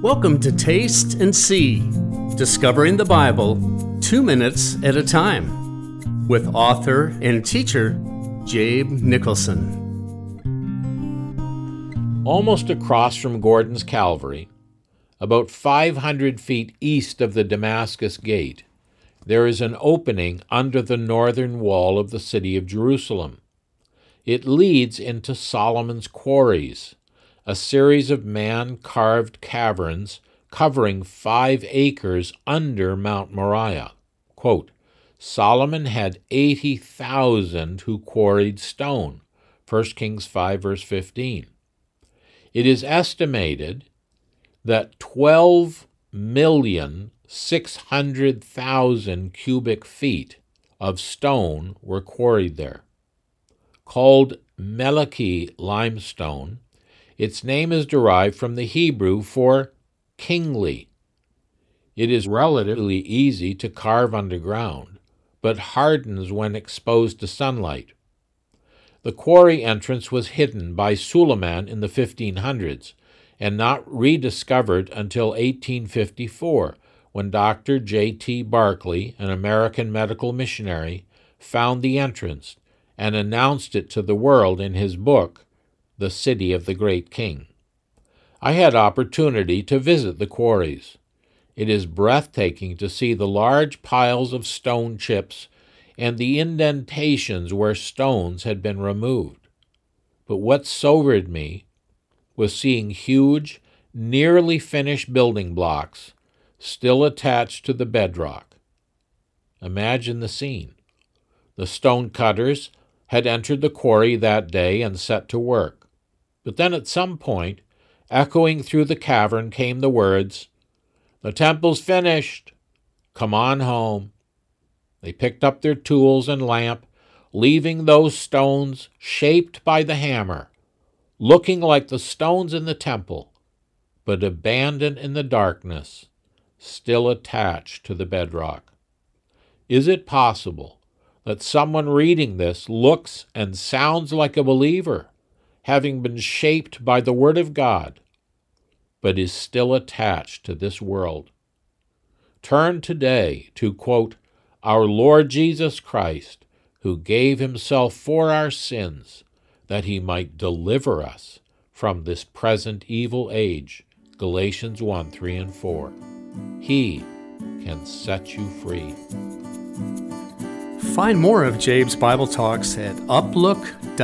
Welcome to Taste and See, discovering the Bible two minutes at a time, with author and teacher Jabe Nicholson. Almost across from Gordon's Calvary, about 500 feet east of the Damascus Gate, there is an opening under the northern wall of the city of Jerusalem. It leads into Solomon's quarries a series of man carved caverns covering five acres under Mount Moriah. Quote, Solomon had 80,000 who quarried stone. 1 Kings 5, verse 15. It is estimated that 12,600,000 cubic feet of stone were quarried there. Called Meleki limestone, its name is derived from the Hebrew for kingly. It is relatively easy to carve underground, but hardens when exposed to sunlight. The quarry entrance was hidden by Suleiman in the 1500s and not rediscovered until 1854 when Dr. J. T. Barclay, an American medical missionary, found the entrance and announced it to the world in his book, the city of the great king. I had opportunity to visit the quarries. It is breathtaking to see the large piles of stone chips and the indentations where stones had been removed. But what sobered me was seeing huge, nearly finished building blocks still attached to the bedrock. Imagine the scene. The stone cutters had entered the quarry that day and set to work. But then at some point, echoing through the cavern, came the words, The temple's finished. Come on home. They picked up their tools and lamp, leaving those stones shaped by the hammer, looking like the stones in the temple, but abandoned in the darkness, still attached to the bedrock. Is it possible that someone reading this looks and sounds like a believer? Having been shaped by the Word of God, but is still attached to this world. Turn today to, quote, our Lord Jesus Christ, who gave himself for our sins, that he might deliver us from this present evil age. Galatians 1 3 and 4. He can set you free. Find more of Jabe's Bible Talks at uplook.tv.